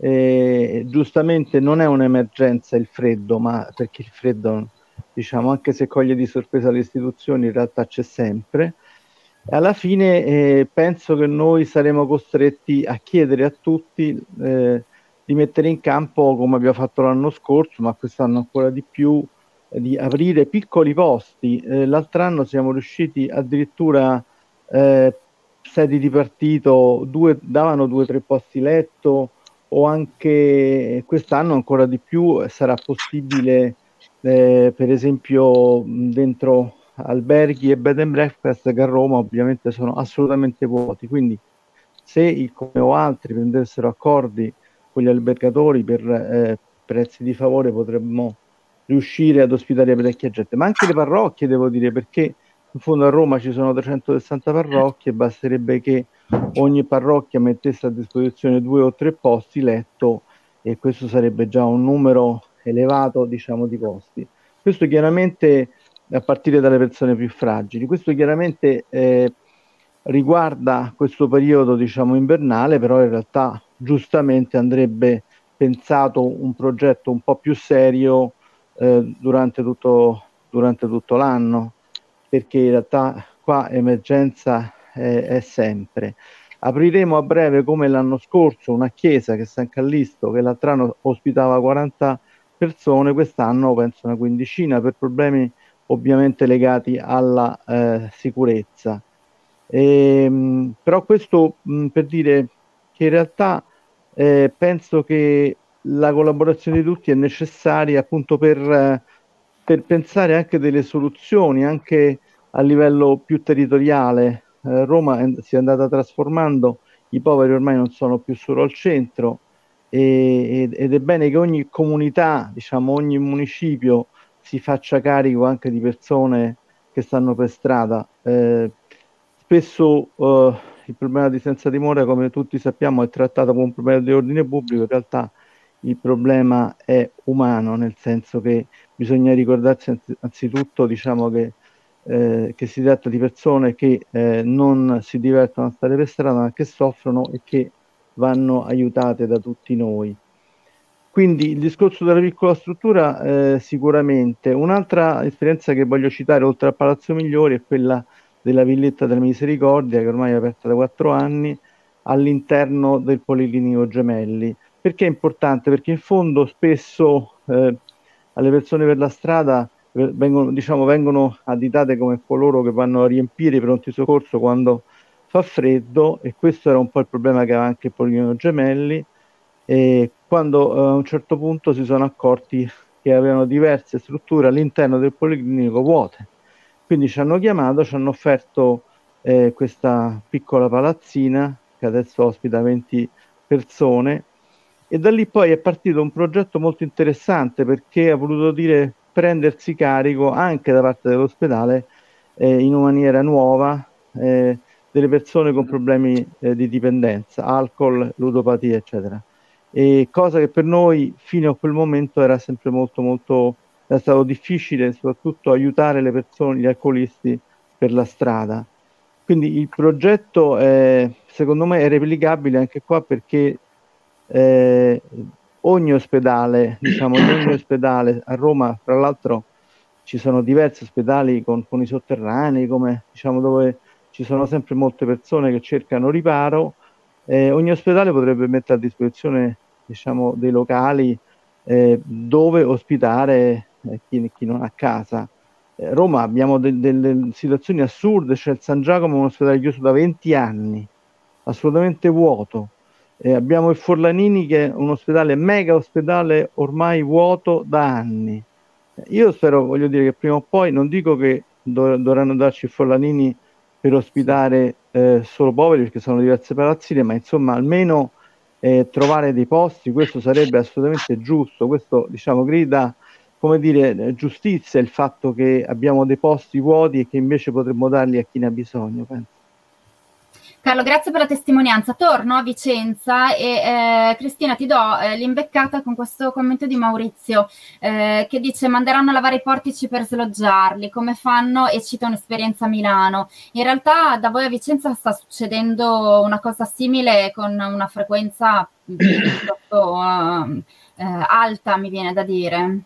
eh, giustamente non è un'emergenza il freddo, ma perché il freddo, diciamo, anche se coglie di sorpresa le istituzioni, in realtà c'è sempre. Alla fine eh, penso che noi saremo costretti a chiedere a tutti eh, di mettere in campo, come abbiamo fatto l'anno scorso, ma quest'anno ancora di più, di aprire piccoli posti. Eh, l'altro anno siamo riusciti addirittura eh, sedi di partito, due, davano due o tre posti letto, o anche quest'anno ancora di più sarà possibile eh, per esempio dentro alberghi e bed and breakfast che a Roma ovviamente sono assolutamente vuoti. Quindi se il come o altri prendessero accordi con gli albergatori per eh, prezzi di favore potremmo riuscire ad ospitare parecchia gente. Ma anche le parrocchie devo dire perché in fondo a Roma ci sono 360 parrocchie basterebbe che ogni parrocchia mettesse a disposizione due o tre posti letto e questo sarebbe già un numero elevato diciamo di posti. Questo chiaramente a partire dalle persone più fragili. Questo chiaramente eh, riguarda questo periodo diciamo invernale, però in realtà giustamente andrebbe pensato un progetto un po' più serio eh, durante, tutto, durante tutto l'anno, perché in realtà qua emergenza eh, è sempre. Apriremo a breve, come l'anno scorso, una chiesa che è San Callisto, che l'altro anno ospitava 40 persone, quest'anno penso una quindicina, per problemi ovviamente legati alla eh, sicurezza. E, ehm, però questo mh, per dire che in realtà eh, penso che la collaborazione di tutti è necessaria appunto per, per pensare anche delle soluzioni, anche a livello più territoriale, eh, Roma è, si è andata trasformando, i poveri ormai non sono più solo al centro e, ed è bene che ogni comunità, diciamo ogni municipio si faccia carico anche di persone che stanno per strada. Eh, spesso eh, il problema di senza dimora, come tutti sappiamo, è trattato come un problema di ordine pubblico, in realtà il problema è umano, nel senso che bisogna ricordarsi anzitutto diciamo, che eh, che si tratta di persone che eh, non si divertono a stare per strada, ma che soffrono e che vanno aiutate da tutti noi. Quindi il discorso della piccola struttura eh, sicuramente. Un'altra esperienza che voglio citare oltre a Palazzo Migliori è quella della Villetta della Misericordia, che ormai è aperta da quattro anni, all'interno del Policlinico Gemelli. Perché è importante? Perché in fondo spesso eh, alle persone per la strada vengono, diciamo, vengono additate come coloro che vanno a riempire i pronti soccorso quando fa freddo e questo era un po' il problema che aveva anche Policlinico Gemelli e quando eh, a un certo punto si sono accorti che avevano diverse strutture all'interno del Policlinico vuote. Quindi ci hanno chiamato, ci hanno offerto eh, questa piccola palazzina che adesso ospita 20 persone e da lì poi è partito un progetto molto interessante perché ha voluto dire prendersi carico anche da parte dell'ospedale eh, in una maniera nuova eh, delle persone con problemi eh, di dipendenza, alcol, ludopatia, eccetera. E cosa che per noi fino a quel momento era sempre molto molto è stato difficile soprattutto aiutare le persone, gli alcolisti per la strada. Quindi il progetto è, secondo me è replicabile anche qua perché eh, ogni ospedale, diciamo, in ogni ospedale a Roma, tra l'altro ci sono diversi ospedali con, con i sotterranei, come diciamo dove ci sono sempre molte persone che cercano riparo. Eh, ogni ospedale potrebbe mettere a disposizione diciamo, dei locali eh, dove ospitare eh, chi, chi, non ha casa. Eh, Roma abbiamo de- delle situazioni assurde, c'è il San Giacomo, un ospedale chiuso da 20 anni, assolutamente vuoto. Eh, abbiamo il Forlanini che è un ospedale, mega ospedale ormai vuoto da anni. Io spero, voglio dire che prima o poi, non dico che dov- dovranno darci il Forlanini per ospitare eh, solo poveri perché sono diverse palazzine, ma insomma almeno eh, trovare dei posti, questo sarebbe assolutamente giusto, questo diciamo grida come dire giustizia il fatto che abbiamo dei posti vuoti e che invece potremmo darli a chi ne ha bisogno, penso. Carlo, grazie per la testimonianza. Torno a Vicenza e eh, Cristina ti do eh, l'imbeccata con questo commento di Maurizio eh, che dice manderanno a lavare i portici per sloggiarli, come fanno e cita un'esperienza a Milano. In realtà da voi a Vicenza sta succedendo una cosa simile con una frequenza piuttosto uh, alta, mi viene da dire.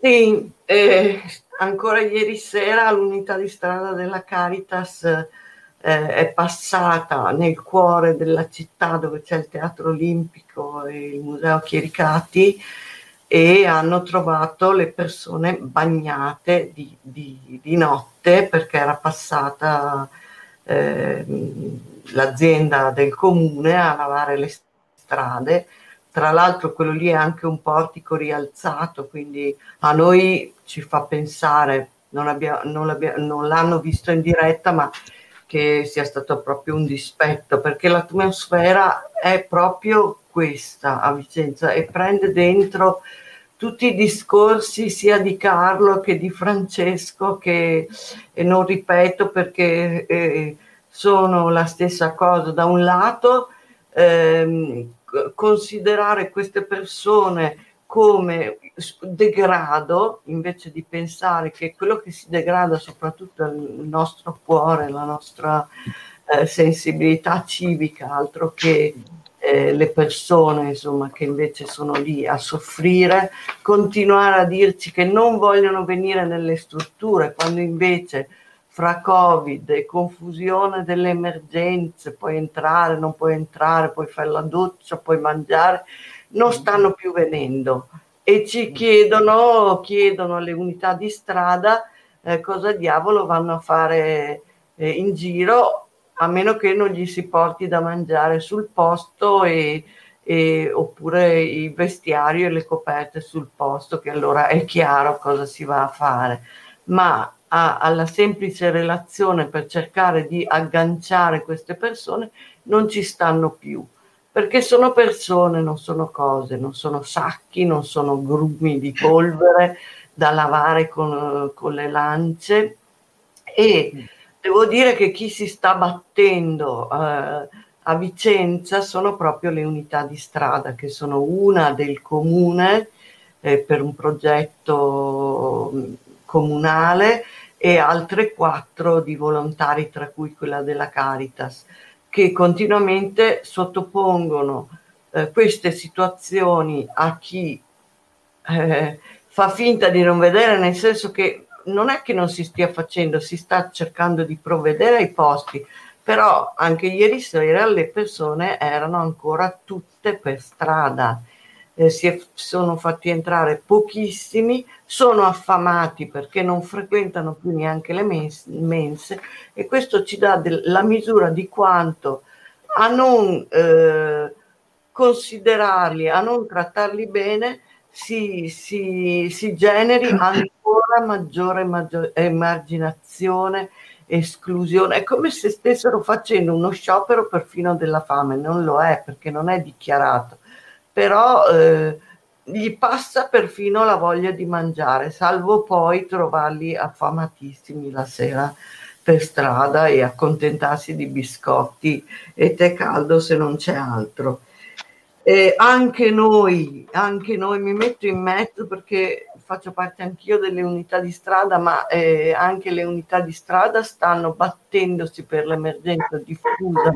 Sì, eh, ancora ieri sera l'unità di strada della Caritas eh, è passata nel cuore della città dove c'è il Teatro Olimpico e il Museo Chiericati e hanno trovato le persone bagnate di, di, di notte perché era passata eh, l'azienda del comune a lavare le strade. Tra l'altro quello lì è anche un portico rialzato, quindi a noi ci fa pensare, non, abbia, non, non l'hanno visto in diretta, ma che sia stato proprio un dispetto, perché l'atmosfera è proprio questa a Vicenza e prende dentro tutti i discorsi sia di Carlo che di Francesco, che e non ripeto perché eh, sono la stessa cosa. Da un lato, ehm, considerare queste persone come degrado invece di pensare che quello che si degrada soprattutto il nostro cuore, la nostra eh, sensibilità civica, altro che eh, le persone insomma, che invece sono lì a soffrire, continuare a dirci che non vogliono venire nelle strutture quando invece fra Covid e confusione delle emergenze, puoi entrare, non puoi entrare, puoi fare la doccia, puoi mangiare non stanno più venendo e ci chiedono, chiedono alle unità di strada eh, cosa diavolo vanno a fare eh, in giro a meno che non gli si porti da mangiare sul posto e, e, oppure il vestiario e le coperte sul posto che allora è chiaro cosa si va a fare. Ma a, alla semplice relazione per cercare di agganciare queste persone non ci stanno più perché sono persone, non sono cose, non sono sacchi, non sono grumi di polvere da lavare con, con le lance. E devo dire che chi si sta battendo eh, a Vicenza sono proprio le unità di strada che sono una del comune eh, per un progetto mm, comunale e altre quattro di volontari tra cui quella della Caritas che continuamente sottopongono eh, queste situazioni a chi eh, fa finta di non vedere, nel senso che non è che non si stia facendo, si sta cercando di provvedere ai posti, però anche ieri sera le persone erano ancora tutte per strada. Eh, si è, sono fatti entrare pochissimi, sono affamati perché non frequentano più neanche le mens- mense e questo ci dà del, la misura di quanto a non eh, considerarli, a non trattarli bene, si, si, si generi ancora maggiore maggior, emarginazione, esclusione. È come se stessero facendo uno sciopero perfino della fame, non lo è perché non è dichiarato, però eh, gli passa perfino la voglia di mangiare, salvo poi trovarli affamatissimi la sera per strada e accontentarsi di biscotti e tè caldo se non c'è altro. E anche noi, anche noi mi metto in mezzo perché faccio parte anch'io delle unità di strada, ma eh, anche le unità di strada stanno battendosi per l'emergenza diffusa.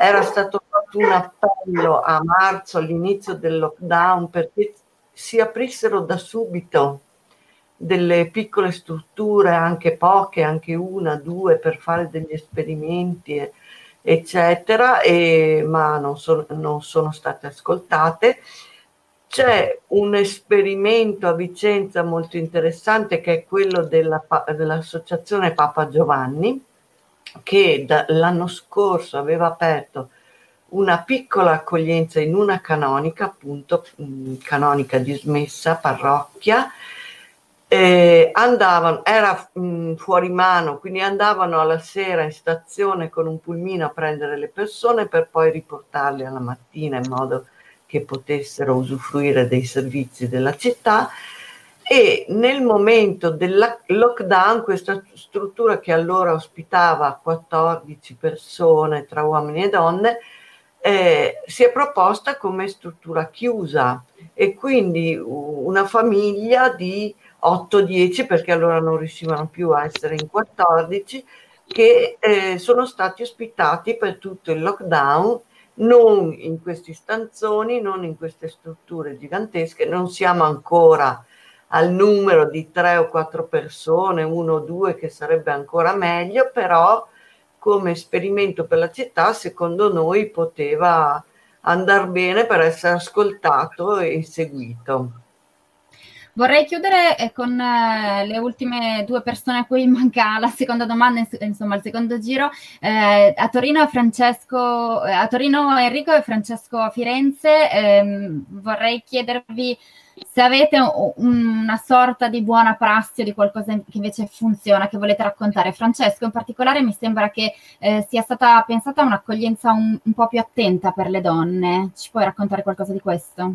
Era stato fatto un appello a marzo, all'inizio del lockdown, perché si aprissero da subito delle piccole strutture, anche poche, anche una, due, per fare degli esperimenti eccetera, e, ma non, so, non sono state ascoltate. C'è un esperimento a Vicenza molto interessante che è quello della, dell'associazione Papa Giovanni, che l'anno scorso aveva aperto una piccola accoglienza in una canonica, appunto, canonica dismessa, parrocchia, eh, andavano, era mh, mm, fuori mano, quindi andavano alla sera in stazione con un pulmino a prendere le persone per poi riportarle alla mattina in modo che potessero usufruire dei servizi della città e nel momento del lockdown questa struttura che allora ospitava 14 persone tra uomini e donne eh, si è proposta come struttura chiusa. E quindi una famiglia di 8-10 perché allora non riuscivano più a essere in 14 che eh, sono stati ospitati per tutto il lockdown non in questi stanzoni, non in queste strutture gigantesche, non siamo ancora al numero di tre o quattro persone, uno o due che sarebbe ancora meglio, però come esperimento per la città secondo noi poteva andare bene per essere ascoltato e seguito. Vorrei chiudere eh, con eh, le ultime due persone a cui manca la seconda domanda, insomma il secondo giro. Eh, a, Torino eh, a Torino Enrico e Francesco a Firenze. Ehm, vorrei chiedervi se avete una sorta di buona prassi o di qualcosa che invece funziona, che volete raccontare. Francesco in particolare mi sembra che eh, sia stata pensata un'accoglienza un, un po' più attenta per le donne. Ci puoi raccontare qualcosa di questo?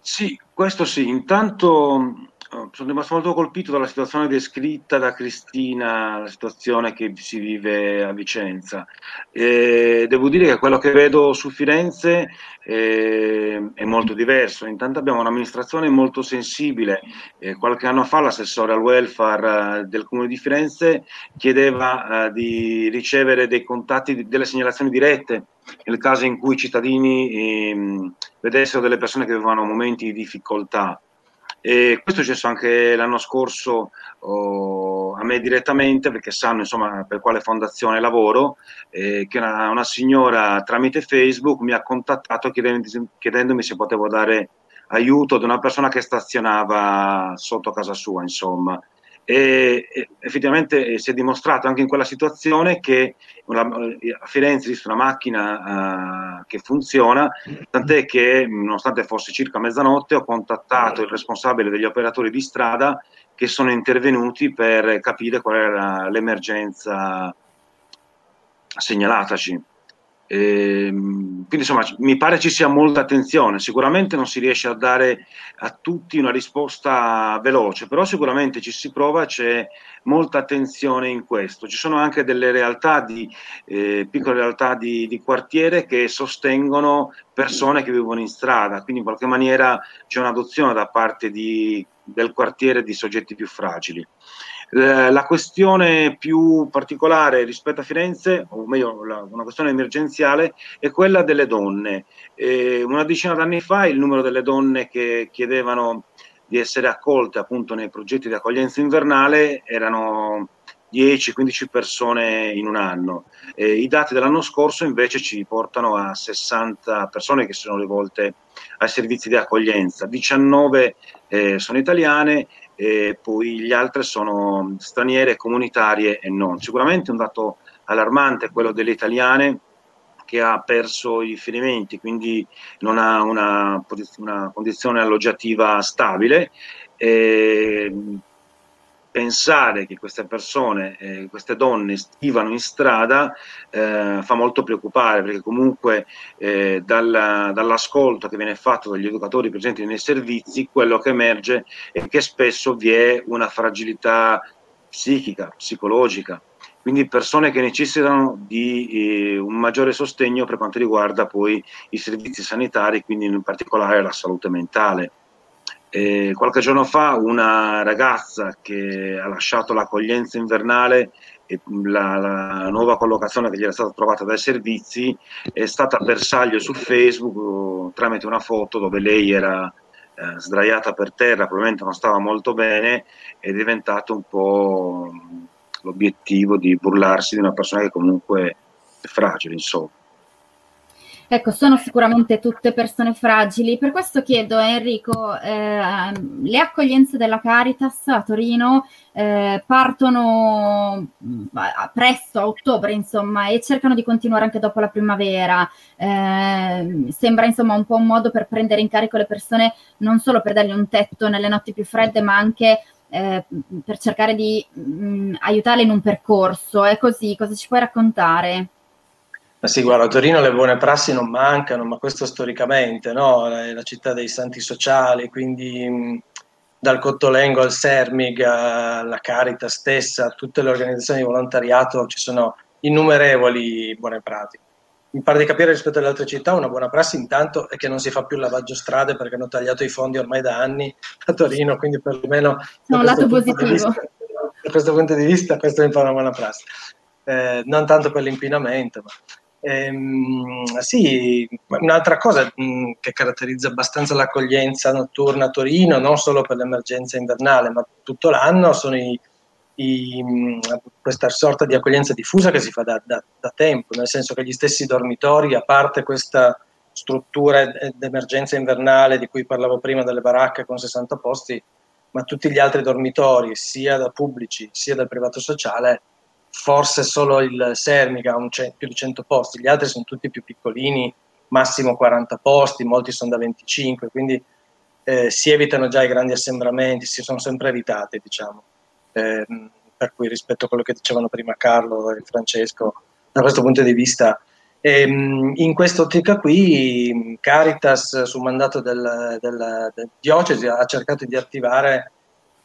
Sì, questo sì. Intanto sono rimasto molto colpito dalla situazione descritta da Cristina, la situazione che si vive a Vicenza. E devo dire che quello che vedo su Firenze eh, è molto diverso. Intanto abbiamo un'amministrazione molto sensibile. Eh, qualche anno fa l'assessore al welfare eh, del Comune di Firenze chiedeva eh, di ricevere dei contatti, delle segnalazioni dirette nel caso in cui i cittadini ehm, vedessero delle persone che avevano momenti di difficoltà. E questo è successo anche l'anno scorso oh, a me direttamente perché sanno insomma per quale fondazione lavoro, eh, che una, una, signora tramite Facebook mi ha contattato chiedendomi, se potevo dare aiuto ad una persona che stazionava sotto casa sua, insomma e effettivamente si è dimostrato anche in quella situazione che una, a Firenze esiste una macchina uh, che funziona, tant'è che nonostante fosse circa mezzanotte ho contattato il responsabile degli operatori di strada che sono intervenuti per capire qual era l'emergenza segnalataci. Ehm, quindi insomma mi pare ci sia molta attenzione, sicuramente non si riesce a dare a tutti una risposta veloce, però sicuramente ci si prova, c'è molta attenzione in questo. Ci sono anche delle realtà di eh, piccole realtà di, di, quartiere che sostengono persone che vivono in strada, quindi in qualche maniera c'è un'adozione da parte di, del quartiere di soggetti più fragili. Eh, la questione più particolare rispetto a Firenze, o meglio una questione emergenziale, è quella delle donne. Una decina d'anni fa il numero delle donne che chiedevano di essere accolte appunto nei progetti di accoglienza invernale erano 10-15 persone in un anno. I dati dell'anno scorso invece ci portano a 60 persone che sono rivolte ai servizi di accoglienza, 19 eh, sono italiane e poi gli altri sono straniere, comunitarie e non. Sicuramente un dato allarmante è quello delle italiane che ha perso i riferimenti, quindi non ha una, una condizione alloggiativa stabile. E pensare che queste persone, eh, queste donne stivano in strada eh, fa molto preoccupare perché comunque eh, dalla, dall'ascolto che viene fatto dagli educatori presenti nei servizi quello che emerge è che spesso vi è una fragilità psichica, psicologica, quindi persone che necessitano di eh, un maggiore sostegno per quanto riguarda poi i servizi sanitari, quindi in particolare la salute mentale. Eh, qualche giorno fa una ragazza che ha lasciato l'accoglienza invernale e la, la, nuova collocazione che gli era stata trovata dai servizi è stata bersaglio su Facebook tramite una foto dove lei era eh, sdraiata per terra, probabilmente non stava molto bene, è diventato un po' l'obiettivo di burlarsi di una persona che comunque è fragile, insomma. Ecco, sono sicuramente tutte persone fragili, per questo chiedo a Enrico, eh, le accoglienze della Caritas a Torino eh, partono mm, presto, a ottobre insomma, e cercano di continuare anche dopo la primavera. Eh, sembra insomma un po' un modo per prendere in carico le persone, non solo per dargli un tetto nelle notti più fredde, ma anche eh, per cercare di mh, mm, aiutarle in un percorso. È così, cosa ci puoi raccontare? Ma sì, guarda, a Torino le buone prassi non mancano, ma questo storicamente, no? È la città dei santi sociali, quindi mh, dal Cottolengo al Sermig, alla Carita stessa, tutte le organizzazioni di volontariato, ci sono innumerevoli buone pratiche. Mi pare di capire rispetto alle altre città, una buona prassi intanto è che non si fa più il lavaggio strade perché hanno tagliato i fondi ormai da anni a Torino, quindi perlomeno... No, lato positivo. Vista, da questo punto di vista, questa mi pare una buona prassi. Eh, non tanto per l'inquinamento, ma Ehm, sì, un'altra cosa che caratterizza abbastanza l'accoglienza notturna a Torino, non solo per l'emergenza invernale, ma tutto l'anno, sono i, i, questa sorta di accoglienza diffusa che si fa da, da, da, tempo, nel senso che gli stessi dormitori, a parte questa struttura d'emergenza invernale di cui parlavo prima, delle baracche con 60 posti, ma tutti gli altri dormitori, sia da pubblici sia dal privato sociale, forse solo il Sermica ha c- più di 100 posti, gli altri sono tutti più piccolini, massimo 40 posti, molti sono da 25, quindi eh, si evitano già i grandi assembramenti, si sono sempre evitati, diciamo. Eh, per cui rispetto a quello che dicevano prima Carlo e Francesco, da questo punto di vista, ehm, in quest'ottica qui Caritas, su mandato del, del, del diocesi, ha cercato di attivare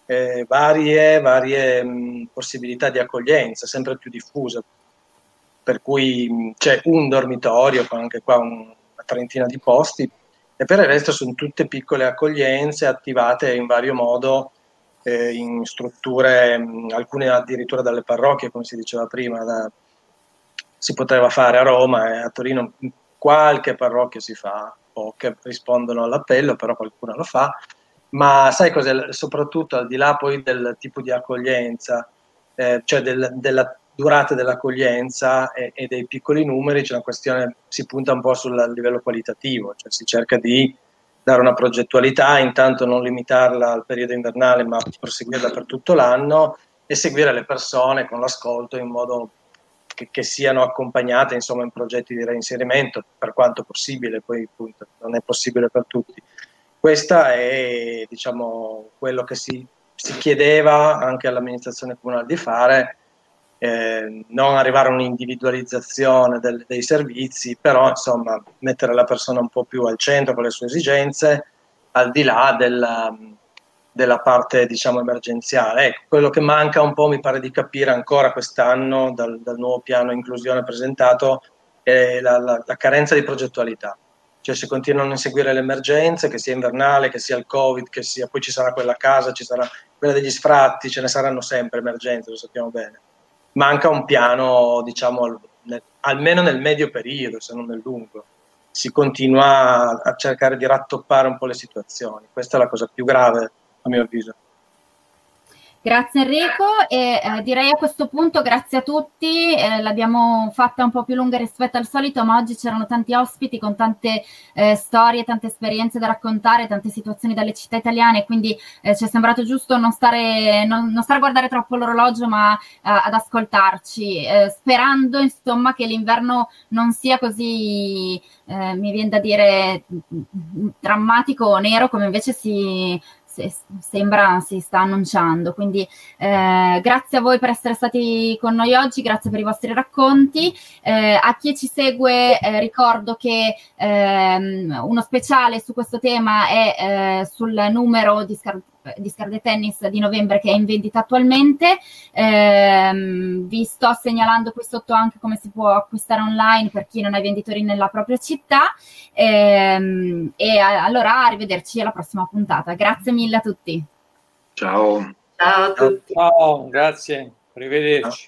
eh, varie, varie mh, possibilità di accoglienza, sempre più diffuse. Per cui mh, c'è un dormitorio con anche qua un, una trentina di posti e per il resto sono tutte piccole accoglienze attivate in vario modo eh, in strutture, mh, alcune addirittura dalle parrocchie, come si diceva prima, da, si poteva fare a Roma e a Torino qualche parrocchia si fa, poche rispondono all'appello, però qualcuna lo fa ma sai cos'è? Soprattutto al di là poi del tipo di accoglienza, eh, cioè del, della durata dell'accoglienza e, e, dei piccoli numeri, c'è una questione, si punta un po' sul livello qualitativo, cioè si cerca di dare una progettualità, intanto non limitarla al periodo invernale, ma proseguirla per tutto l'anno e seguire le persone con l'ascolto in modo che, che siano accompagnate insomma, in progetti di reinserimento, per quanto possibile, poi appunto non è possibile per tutti questo è diciamo, quello che si, si, chiedeva anche all'amministrazione comunale di fare, eh, non arrivare a un'individualizzazione del, dei servizi, però insomma mettere la persona un po' più al centro con le sue esigenze, al di là della, della parte diciamo emergenziale. Ecco, quello che manca un po' mi pare di capire ancora quest'anno dal, dal nuovo piano inclusione presentato è la, la, la carenza di progettualità cioè si continuano a inseguire le emergenze, che sia invernale, che sia il Covid, che sia poi ci sarà quella casa, ci sarà quella degli sfratti, ce ne saranno sempre emergenze, lo sappiamo bene. Manca un piano, diciamo, nel, almeno nel medio periodo, se non nel lungo. Si continua a cercare di rattoppare un po' le situazioni. Questa è la cosa più grave a mio avviso. Grazie Enrico e eh, direi a questo punto grazie a tutti, eh, l'abbiamo fatta un po' più lunga rispetto al solito, ma oggi c'erano tanti ospiti con tante eh, storie, tante esperienze da raccontare, tante situazioni dalle città italiane, quindi eh, ci è sembrato giusto non stare, non, non stare a guardare troppo l'orologio, ma eh, ad ascoltarci, eh, sperando insomma che l'inverno non sia così, mi viene da dire, drammatico o nero come invece si sembra si sta annunciando. Quindi eh, grazie a voi per essere stati con noi oggi, grazie per i vostri racconti. Eh, a chi ci segue eh, ricordo che ehm, uno speciale su questo tema è eh, sul numero di Scar- di Scarde Tennis di novembre che è in vendita attualmente. Eh, vi sto segnalando qui sotto anche come si può acquistare online per chi non ha venditori nella propria città. Eh, e allora arrivederci alla prossima puntata. Grazie mille a tutti. Ciao. Ciao a tutti. Ciao, grazie. Arrivederci.